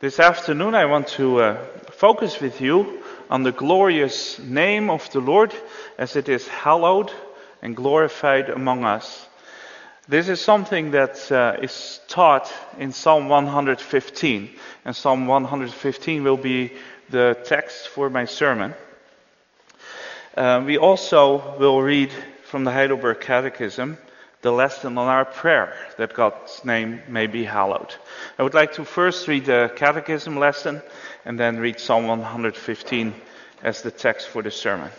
This afternoon, I want to uh, focus with you on the glorious name of the Lord as it is hallowed and glorified among us. This is something that uh, is taught in Psalm 115, and Psalm 115 will be the text for my sermon. Uh, we also will read from the Heidelberg Catechism the lesson on our prayer that God's name may be hallowed. I would like to first read the catechism lesson and then read Psalm 115 as the text for the sermon.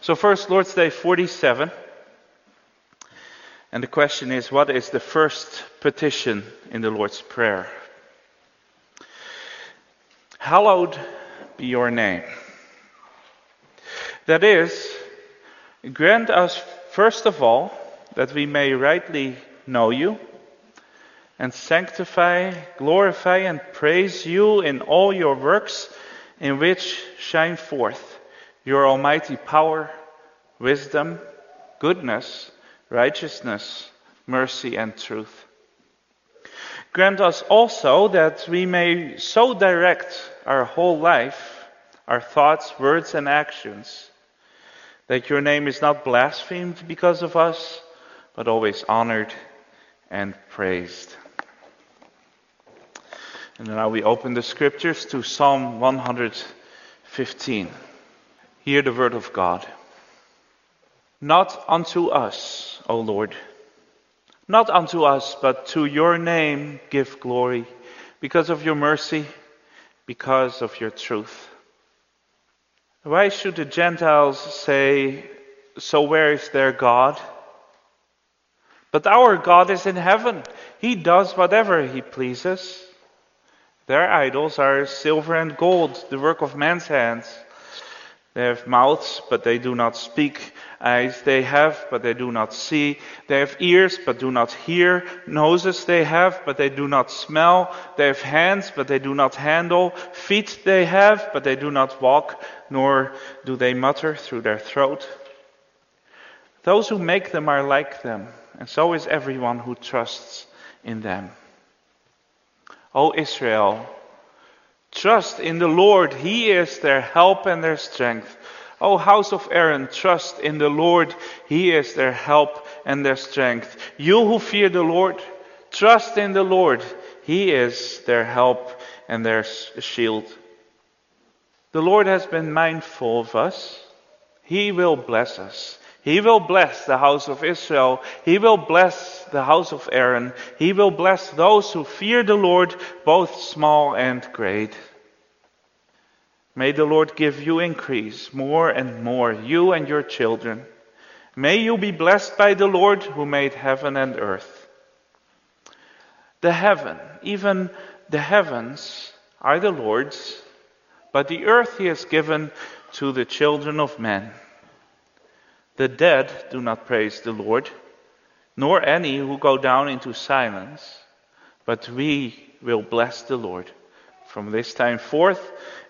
So, first, Lord's Day 47. And the question is what is the first petition in the Lord's Prayer? Hallowed be your name. That is, grant us, first of all, that we may rightly know you and sanctify, glorify, and praise you in all your works in which shine forth your almighty power, wisdom, goodness, righteousness, mercy, and truth. Grant us also that we may so direct our whole life, our thoughts, words, and actions, that your name is not blasphemed because of us but always honored and praised. And now we open the scriptures to Psalm 115. Hear the word of God. Not unto us, O Lord, not unto us, but to your name give glory, because of your mercy, because of your truth. Why should the Gentiles say, So where is their God? But our God is in heaven. He does whatever he pleases. Their idols are silver and gold, the work of man's hands. They have mouths, but they do not speak. Eyes they have, but they do not see. They have ears, but do not hear. Noses they have, but they do not smell. They have hands, but they do not handle. Feet they have, but they do not walk, nor do they mutter through their throat. Those who make them are like them and so is everyone who trusts in them. O Israel, trust in the Lord. He is their help and their strength. O house of Aaron, trust in the Lord. He is their help and their strength. You who fear the Lord, trust in the Lord. He is their help and their shield. The Lord has been mindful of us. He will bless us. He will bless the house of Israel. He will bless the house of Aaron. He will bless those who fear the Lord, both small and great. May the Lord give you increase more and more, you and your children. May you be blessed by the Lord who made heaven and earth. The heaven, even the heavens, are the Lord's, but the earth he has given to the children of men. The dead do not praise the Lord, nor any who go down into silence, but we will bless the Lord from this time forth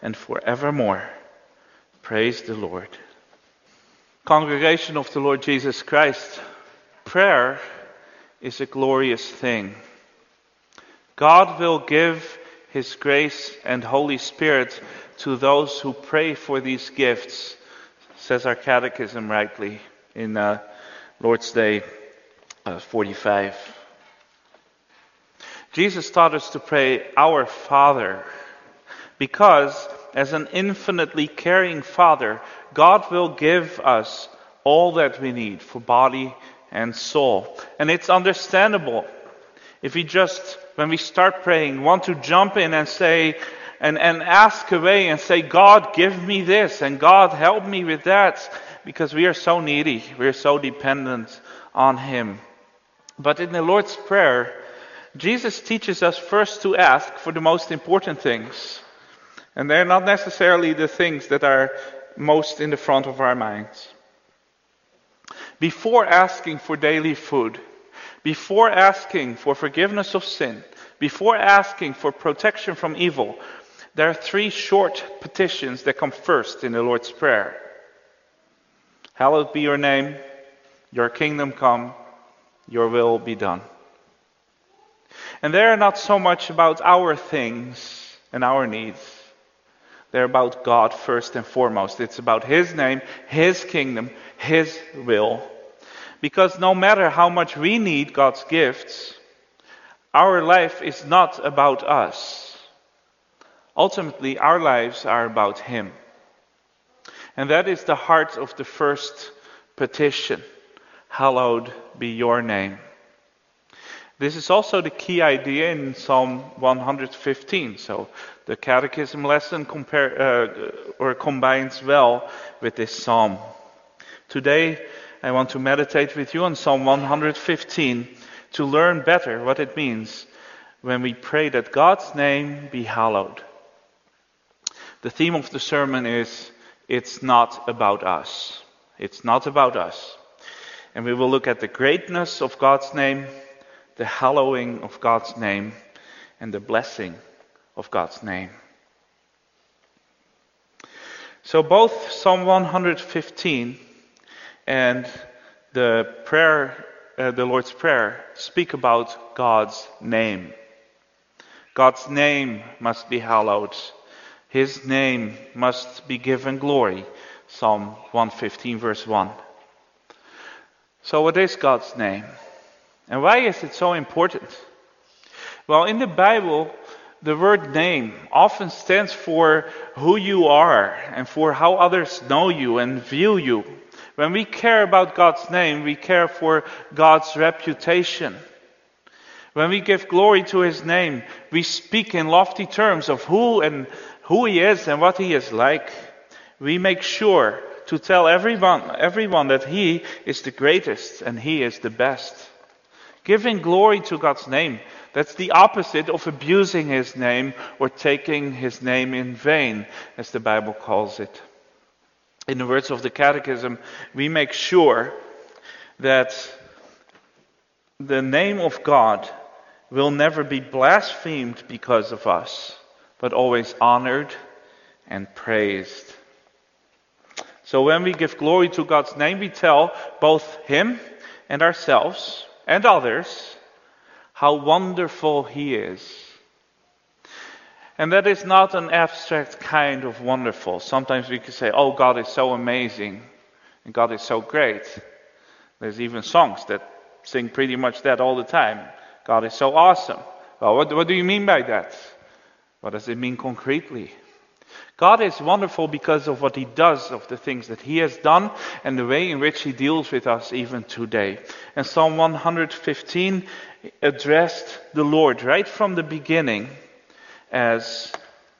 and forevermore. Praise the Lord. Congregation of the Lord Jesus Christ, prayer is a glorious thing. God will give His grace and Holy Spirit to those who pray for these gifts says our catechism rightly in uh, Lord's Day uh, 45. Jesus taught us to pray, Our Father, because as an infinitely caring Father, God will give us all that we need for body and soul. And it's understandable if we just, when we start praying, want to jump in and say, and, and ask away and say, God, give me this, and God, help me with that, because we are so needy, we are so dependent on Him. But in the Lord's Prayer, Jesus teaches us first to ask for the most important things. And they're not necessarily the things that are most in the front of our minds. Before asking for daily food, before asking for forgiveness of sin, before asking for protection from evil, there are three short petitions that come first in the Lord's Prayer Hallowed be your name, your kingdom come, your will be done. And they are not so much about our things and our needs. They're about God first and foremost. It's about His name, His kingdom, His will. Because no matter how much we need God's gifts, our life is not about us. Ultimately, our lives are about Him. And that is the heart of the first petition Hallowed be your name. This is also the key idea in Psalm 115. So the catechism lesson compare, uh, or combines well with this psalm. Today, I want to meditate with you on Psalm 115 to learn better what it means when we pray that God's name be hallowed. The theme of the sermon is It's not about us. It's not about us. And we will look at the greatness of God's name, the hallowing of God's name, and the blessing of God's name. So both Psalm 115 and the prayer, uh, the Lord's Prayer, speak about God's name. God's name must be hallowed. His name must be given glory. Psalm 115, verse 1. So, what is God's name? And why is it so important? Well, in the Bible, the word name often stands for who you are and for how others know you and view you. When we care about God's name, we care for God's reputation. When we give glory to His name, we speak in lofty terms of who and who He is and what He is like. We make sure to tell everyone, everyone that He is the greatest and He is the best. Giving glory to God's name, that's the opposite of abusing His name or taking His name in vain, as the Bible calls it. In the words of the Catechism, we make sure that the name of God will never be blasphemed because of us, but always honored and praised. So when we give glory to God's name, we tell both Him and ourselves and others how wonderful He is. And that is not an abstract kind of wonderful. Sometimes we can say, oh, God is so amazing and God is so great. There's even songs that sing pretty much that all the time. God is so awesome. Well, what, what do you mean by that? What does it mean concretely? God is wonderful because of what He does, of the things that He has done, and the way in which He deals with us even today. And Psalm 115 addressed the Lord right from the beginning as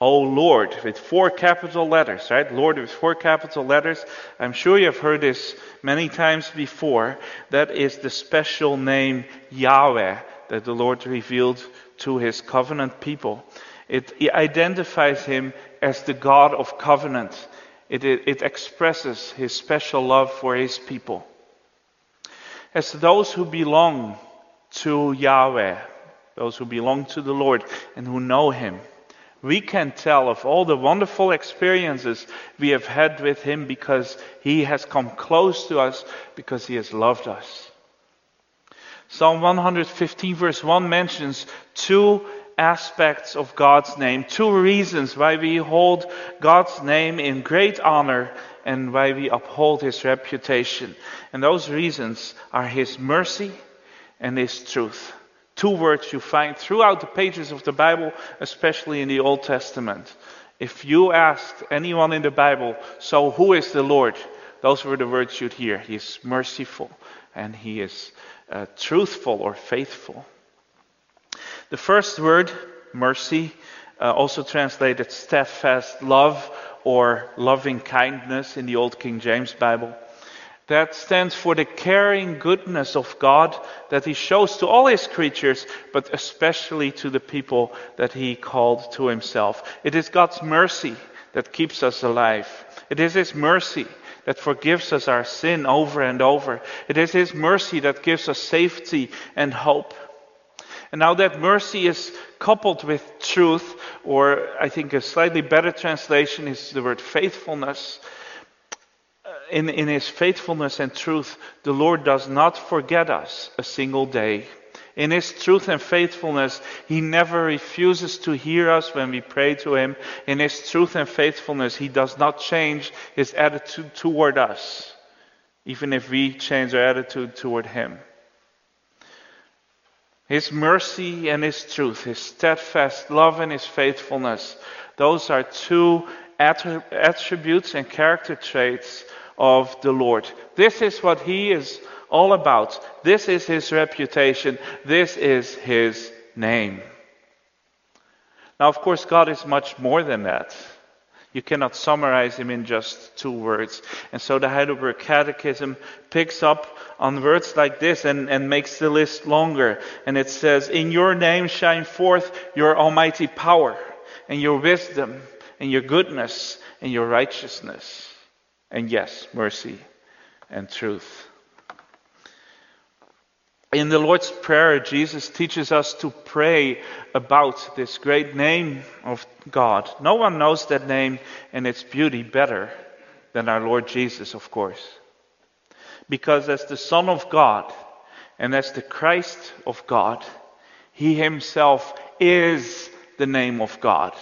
O Lord, with four capital letters, right? Lord with four capital letters. I'm sure you've heard this many times before. That is the special name Yahweh that the Lord revealed to his covenant people. It, identifies him as the God of covenant. It, it, it expresses his special love for his people. As those who belong to Yahweh, those who belong to the Lord and who know him, we can tell of all the wonderful experiences we have had with him because he has come close to us, because he has loved us. Psalm 115, verse 1 mentions two aspects of God's name, two reasons why we hold God's name in great honor and why we uphold his reputation. And those reasons are his mercy and his truth. Two words you find throughout the pages of the Bible, especially in the Old Testament. If you asked anyone in the Bible, so who is the Lord? Those were the words you'd hear. He is merciful and he is uh, truthful or faithful. The first word, mercy, uh, also translated steadfast love or loving kindness in the Old King James Bible. That stands for the caring goodness of God that He shows to all His creatures, but especially to the people that He called to Himself. It is God's mercy that keeps us alive. It is His mercy that forgives us our sin over and over. It is His mercy that gives us safety and hope. And now that mercy is coupled with truth, or I think a slightly better translation is the word faithfulness. Uh, in, in his faithfulness and truth, the Lord does not forget us a single day. In His truth and faithfulness, He never refuses to hear us when we pray to Him. In His truth and faithfulness, He does not change His attitude toward us, even if we change our attitude toward Him. His mercy and His truth, His steadfast love and His faithfulness, those are two attributes and character traits of the Lord. This is what He is all about. This is His reputation. This is His name. Now, of course, God is much more than that. You cannot summarize him in just two words. And so the Heidelberg Catechism picks up on words like this and, and makes the list longer. And it says, In your name shine forth your almighty power, and your wisdom, and your goodness, and your righteousness. And yes, mercy and truth. In the Lord's Prayer, Jesus teaches us to pray about this great name of God. No one knows that name and its beauty better than our Lord Jesus, of course. Because as the Son of God and as the Christ of God, He Himself is the name of God.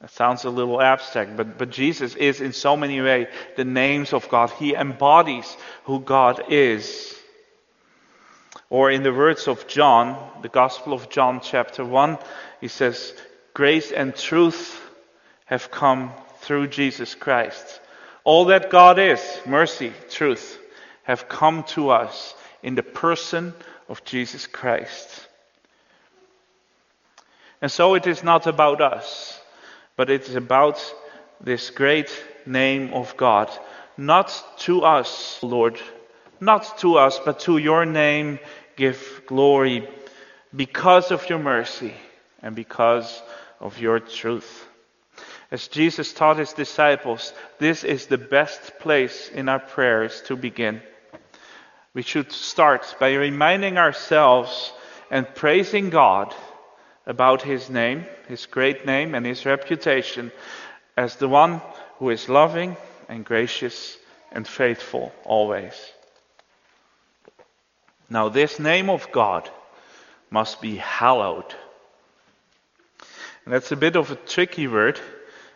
That sounds a little abstract, but, but Jesus is in so many ways the names of God. He embodies who God is. Or in the words of John, the Gospel of John, chapter 1, he says, Grace and truth have come through Jesus Christ. All that God is, mercy, truth, have come to us in the person of Jesus Christ. And so it is not about us, but it is about this great name of God. Not to us, Lord, not to us, but to your name give glory because of your mercy and because of your truth. As Jesus taught his disciples, this is the best place in our prayers to begin. We should start by reminding ourselves and praising God about his name, his great name, and his reputation as the one who is loving and gracious and faithful always. Now, this name of God must be hallowed. And that's a bit of a tricky word.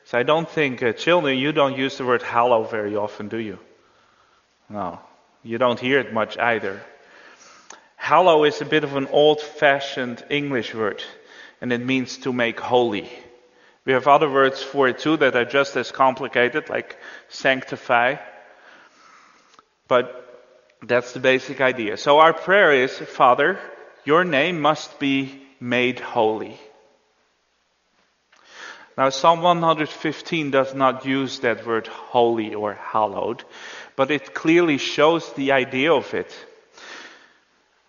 So I don't think, uh, children, you don't use the word hallow very often, do you? No, you don't hear it much either. Hallow is a bit of an old fashioned English word, and it means to make holy. We have other words for it too that are just as complicated, like sanctify. But that's the basic idea. So our prayer is, Father, your name must be made holy. Now, Psalm 115 does not use that word holy or hallowed, but it clearly shows the idea of it.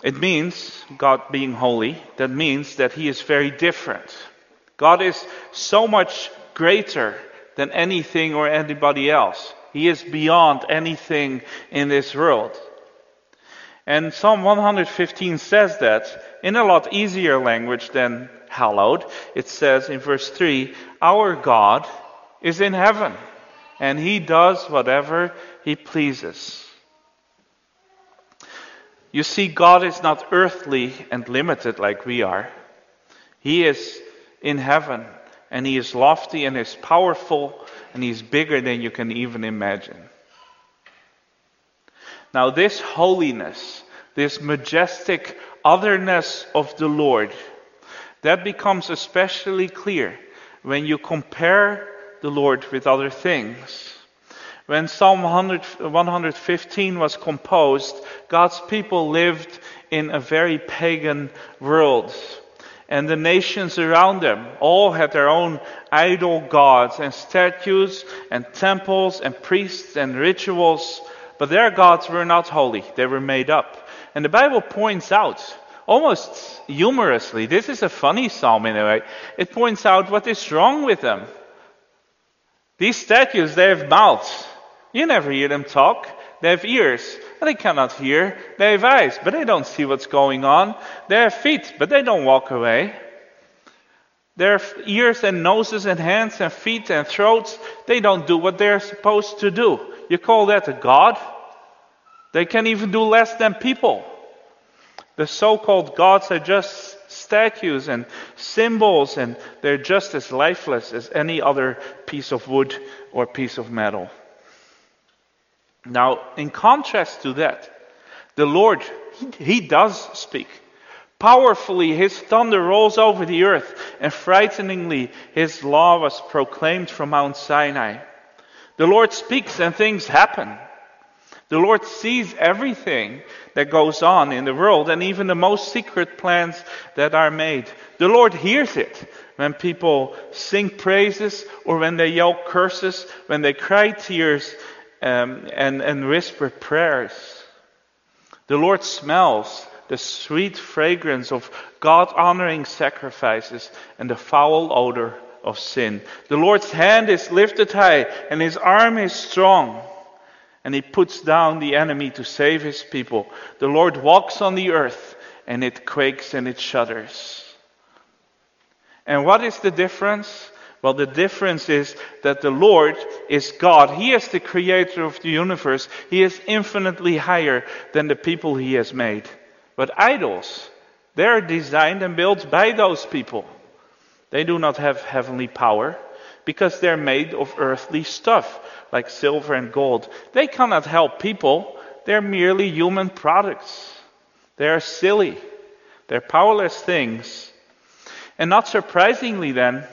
It means God being holy, that means that He is very different. God is so much greater than anything or anybody else. He is beyond anything in this world. And Psalm 115 says that in a lot easier language than hallowed. It says in verse 3 Our God is in heaven, and he does whatever he pleases. You see, God is not earthly and limited like we are. He is in heaven, and he is lofty and he is powerful, and he is bigger than you can even imagine. Now, this holiness, this majestic otherness of the Lord, that becomes especially clear when you compare the Lord with other things. When Psalm 100, 115 was composed, God's people lived in a very pagan world. And the nations around them all had their own idol gods and statues and temples and priests and rituals but their gods were not holy, they were made up. And the Bible points out, almost humorously, this is a funny psalm in a way, it points out what is wrong with them. These statues, they have mouths. You never hear them talk. They have ears, but they cannot hear. They have eyes, but they don't see what's going on. They have feet, but they don't walk away. Their ears and noses and hands and feet and throats, they don't do what they're supposed to do. You call that a God? They can even do less than people. The so called gods are just statues and symbols, and they're just as lifeless as any other piece of wood or piece of metal. Now, in contrast to that, the Lord, He, does speak. Powerfully, His thunder rolls over the earth, and frighteningly, His law was proclaimed from Mount Sinai. The Lord speaks and things happen. The Lord sees everything that goes on in the world and even the most secret plans that are made. The Lord hears it when people sing praises or when they yell curses, when they cry tears um, and, and whisper prayers. The Lord smells the sweet fragrance of God honoring sacrifices and the foul odor of sin. The Lord's hand is lifted high and his arm is strong. And he puts down the enemy to save his people. The Lord walks on the earth and it quakes and it shudders. And what is the difference? Well, the difference is that the Lord is God. He is the creator of the universe. He is infinitely higher than the people he has made. But idols, they're designed and built by those people. They do not have heavenly power because they're made of earthly stuff like silver and gold. They cannot help people. They're merely human products. They are silly. They're powerless things. And not surprisingly, then,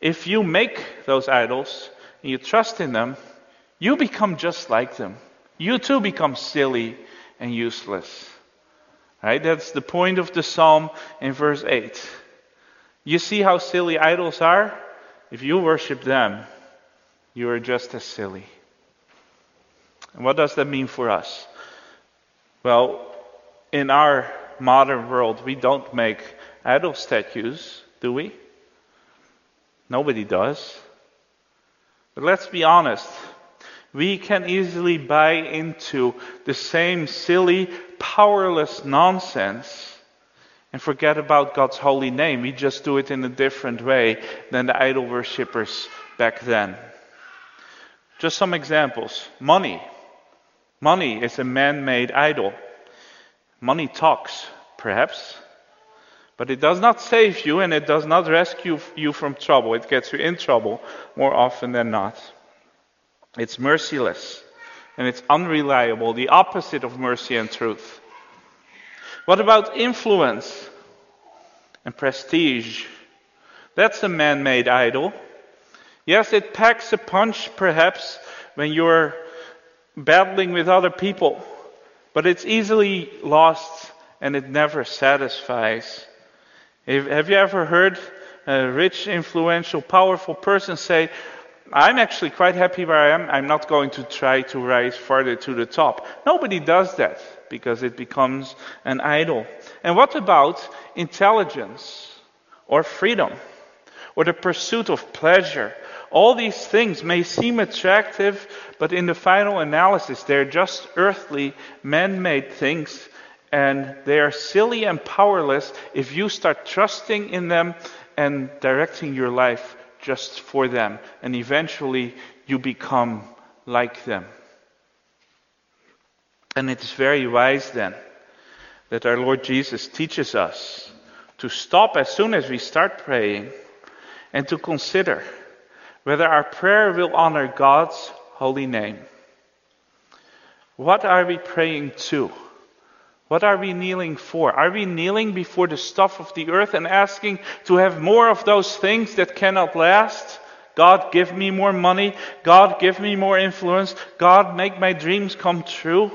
if you make those idols and you trust in them, you become just like them. You too become silly and useless. Right? That's the point of the psalm in verse 8. You see how silly idols are? If you worship them, you are just as silly. And what does that mean for us? Well, in our modern world, we don't make idol statues, do we? Nobody does. But let's be honest. We can easily buy into the same silly, powerless nonsense and forget about God's holy name. We just do it in a different way than the idol worshippers back then. Just some examples. Money. Money is a man made idol. Money talks, perhaps, but it does not save you and it does not rescue you from trouble. It gets you in trouble more often than not. It's merciless and it's unreliable, the opposite of mercy and truth. What about influence and prestige? That's a man made idol. Yes, it packs a punch perhaps when you're battling with other people, but it's easily lost and it never satisfies. Have you ever heard a rich, influential, powerful person say, I'm actually quite happy where I am. I'm not going to try to rise further to the top. Nobody does that because it becomes an idol. And what about intelligence or freedom or the pursuit of pleasure? All these things may seem attractive, but in the final analysis, they're just earthly, man made things, and they are silly and powerless if you start trusting in them and directing your life just for them. And eventually, you become like them. And it is very wise then that our Lord Jesus teaches us to stop as soon as we start praying and to consider whether our prayer will honor God's holy name. What are we praying to? What are we kneeling for? Are we kneeling before the stuff of the earth and asking to have more of those things that cannot last? God, give me more money. God, give me more influence. God, make my dreams come true.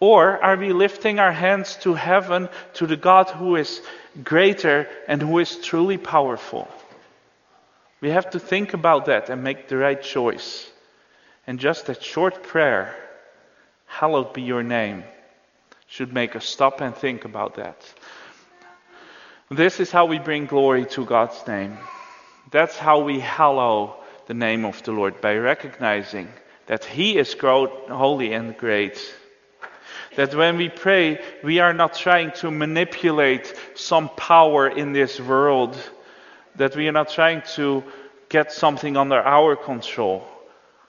Or are we lifting our hands to heaven, to the God who is greater and who is truly powerful? We have to think about that and make the right choice. And just that short prayer, hallowed be your name, should make us stop and think about that. This is how we bring glory to God's name. That's how we hallow the name of the Lord by recognizing that He is holy and great that when we pray, we are not trying to manipulate some power in this world, that we are not trying to get something under our control,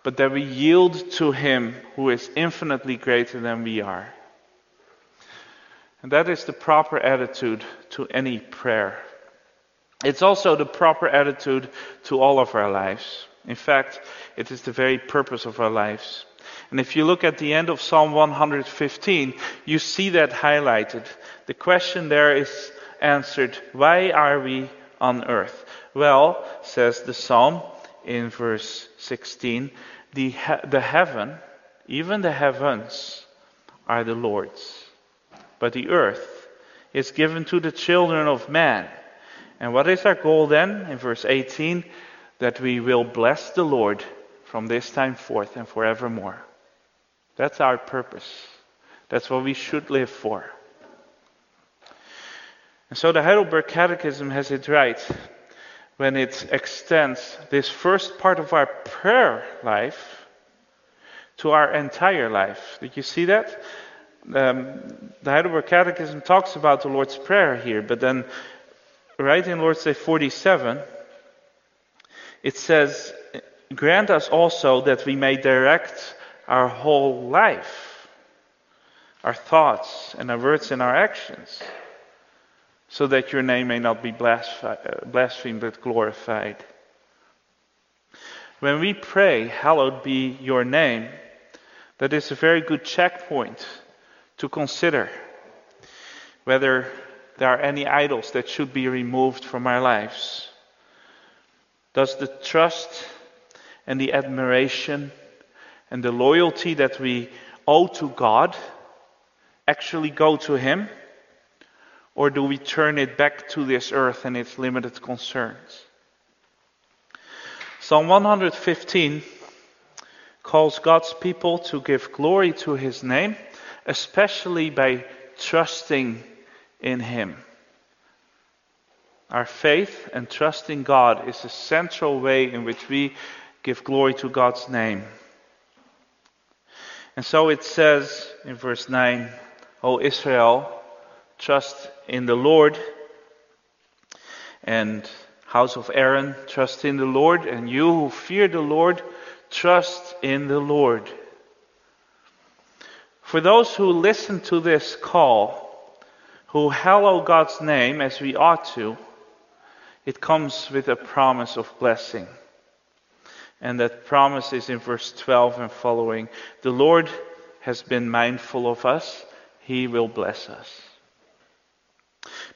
but that we yield to Him who is infinitely greater than we are. And that is the proper attitude to any prayer. It's also the proper attitude to all of our lives. In fact, it is the very purpose of our lives. And if you look at the end of Psalm 115, you see that highlighted. The question there is answered Why are we on earth? Well, says the psalm in verse 16, the, he- the heaven, even the heavens, are the Lord's. But the earth is given to the children of man. And what is our goal then? In verse 18, that we will bless the Lord from this time forth and forevermore. That's our purpose. That's what we should live for. And so the Heidelberg Catechism has it right when it extends this first part of our prayer life to our entire life. Did you see that? Um, the Heidelberg Catechism talks about the Lord's Prayer here, but then right in Lord's Day 47, it says, Grant us also that we may direct our whole life, our thoughts and our words and our actions, so that your name may not be blasphemed but glorified. When we pray, Hallowed be your name, that is a very good checkpoint to consider whether there are any idols that should be removed from our lives. Does the trust and the admiration and the loyalty that we owe to God actually go to Him? Or do we turn it back to this earth and its limited concerns? Psalm 115 calls God's people to give glory to His name, especially by trusting in Him. Our faith and trust in God is a central way in which we give glory to God's name. And so it says in verse 9, O Israel, trust in the Lord. And house of Aaron, trust in the Lord. And you who fear the Lord, trust in the Lord. For those who listen to this call, who hallow God's name as we ought to, it comes with a promise of blessing. And that promise is in verse 12 and following. The Lord has been mindful of us, He will bless us.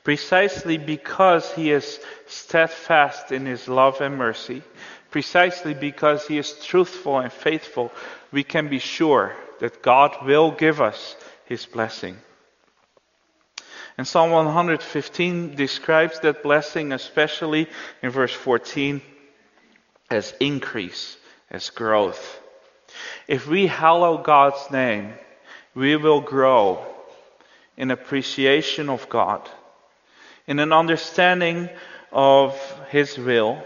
Precisely because He is steadfast in His love and mercy, precisely because He is truthful and faithful, we can be sure that God will give us His blessing. And Psalm 115 describes that blessing, especially in verse 14, as increase, as growth. If we hallow God's name, we will grow in appreciation of God, in an understanding of His will,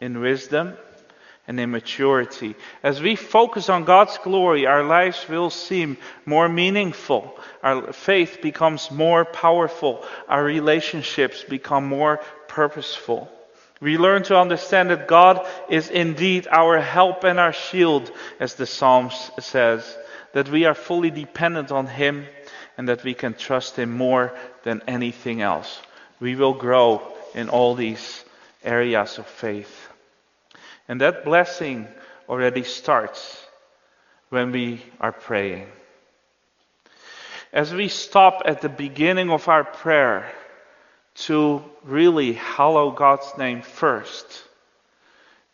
in wisdom, and in maturity. As we focus on God's glory, our lives will seem more meaningful. Our faith becomes more powerful. Our relationships become more purposeful. We learn to understand that God is indeed our help and our shield, as the Psalms says, that we are fully dependent on Him and that we can trust Him more than anything else. We will grow in all these areas of faith. And that blessing already starts when we are praying. As we stop at the beginning of our prayer to really hallow God's name first,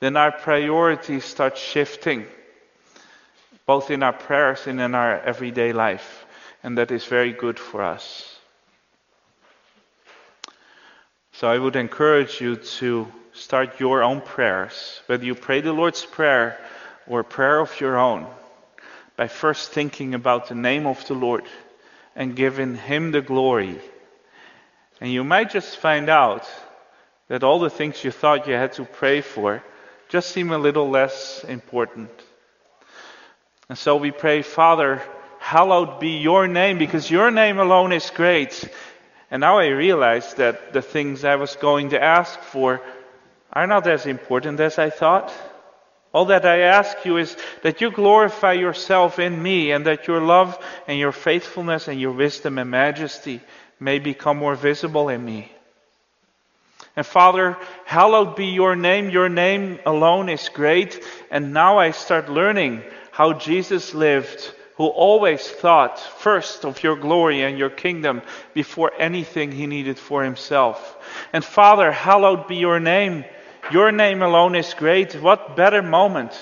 then our priorities start shifting, both in our prayers and in our everyday life. And that is very good for us. So I would encourage you to start your own prayers, whether you pray the Lord's Prayer or a prayer of your own, by first thinking about the name of the Lord and giving Him the glory. And you might just find out that all the things you thought you had to pray for just seem a little less important. And so we pray, Father, hallowed be your name, because your name alone is great. And now I realize that the things I was going to ask for are not as important as I thought. All that I ask you is that you glorify yourself in me and that your love and your faithfulness and your wisdom and majesty may become more visible in me. And Father, hallowed be your name. Your name alone is great. And now I start learning how Jesus lived, who always thought first of your glory and your kingdom before anything he needed for himself. And Father, hallowed be your name. Your name alone is great. What better moment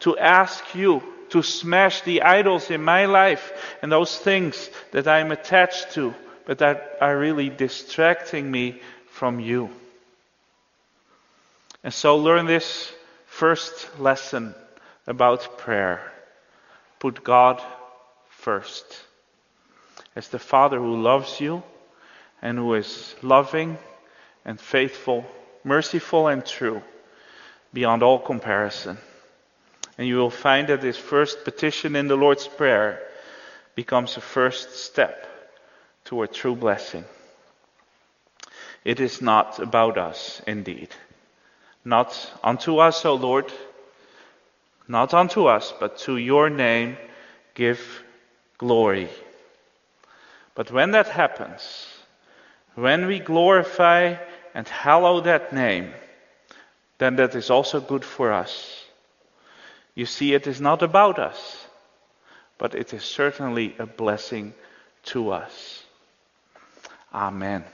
to ask you to smash the idols in my life and those things that I'm attached to, but that are really distracting me from you. And so learn this first lesson about prayer. Put God first. As the Father who loves you and who is loving and faithful, merciful and true, beyond all comparison. And you will find that this first petition in the Lord's Prayer becomes a first step toward true blessing. It is not about us, indeed. Not unto us, O Lord, not unto us, but to your name give glory. But when that happens, when we glorify and hallow that name, then that is also good for us. You see, it is not about us, but it is certainly a blessing to us. Amen.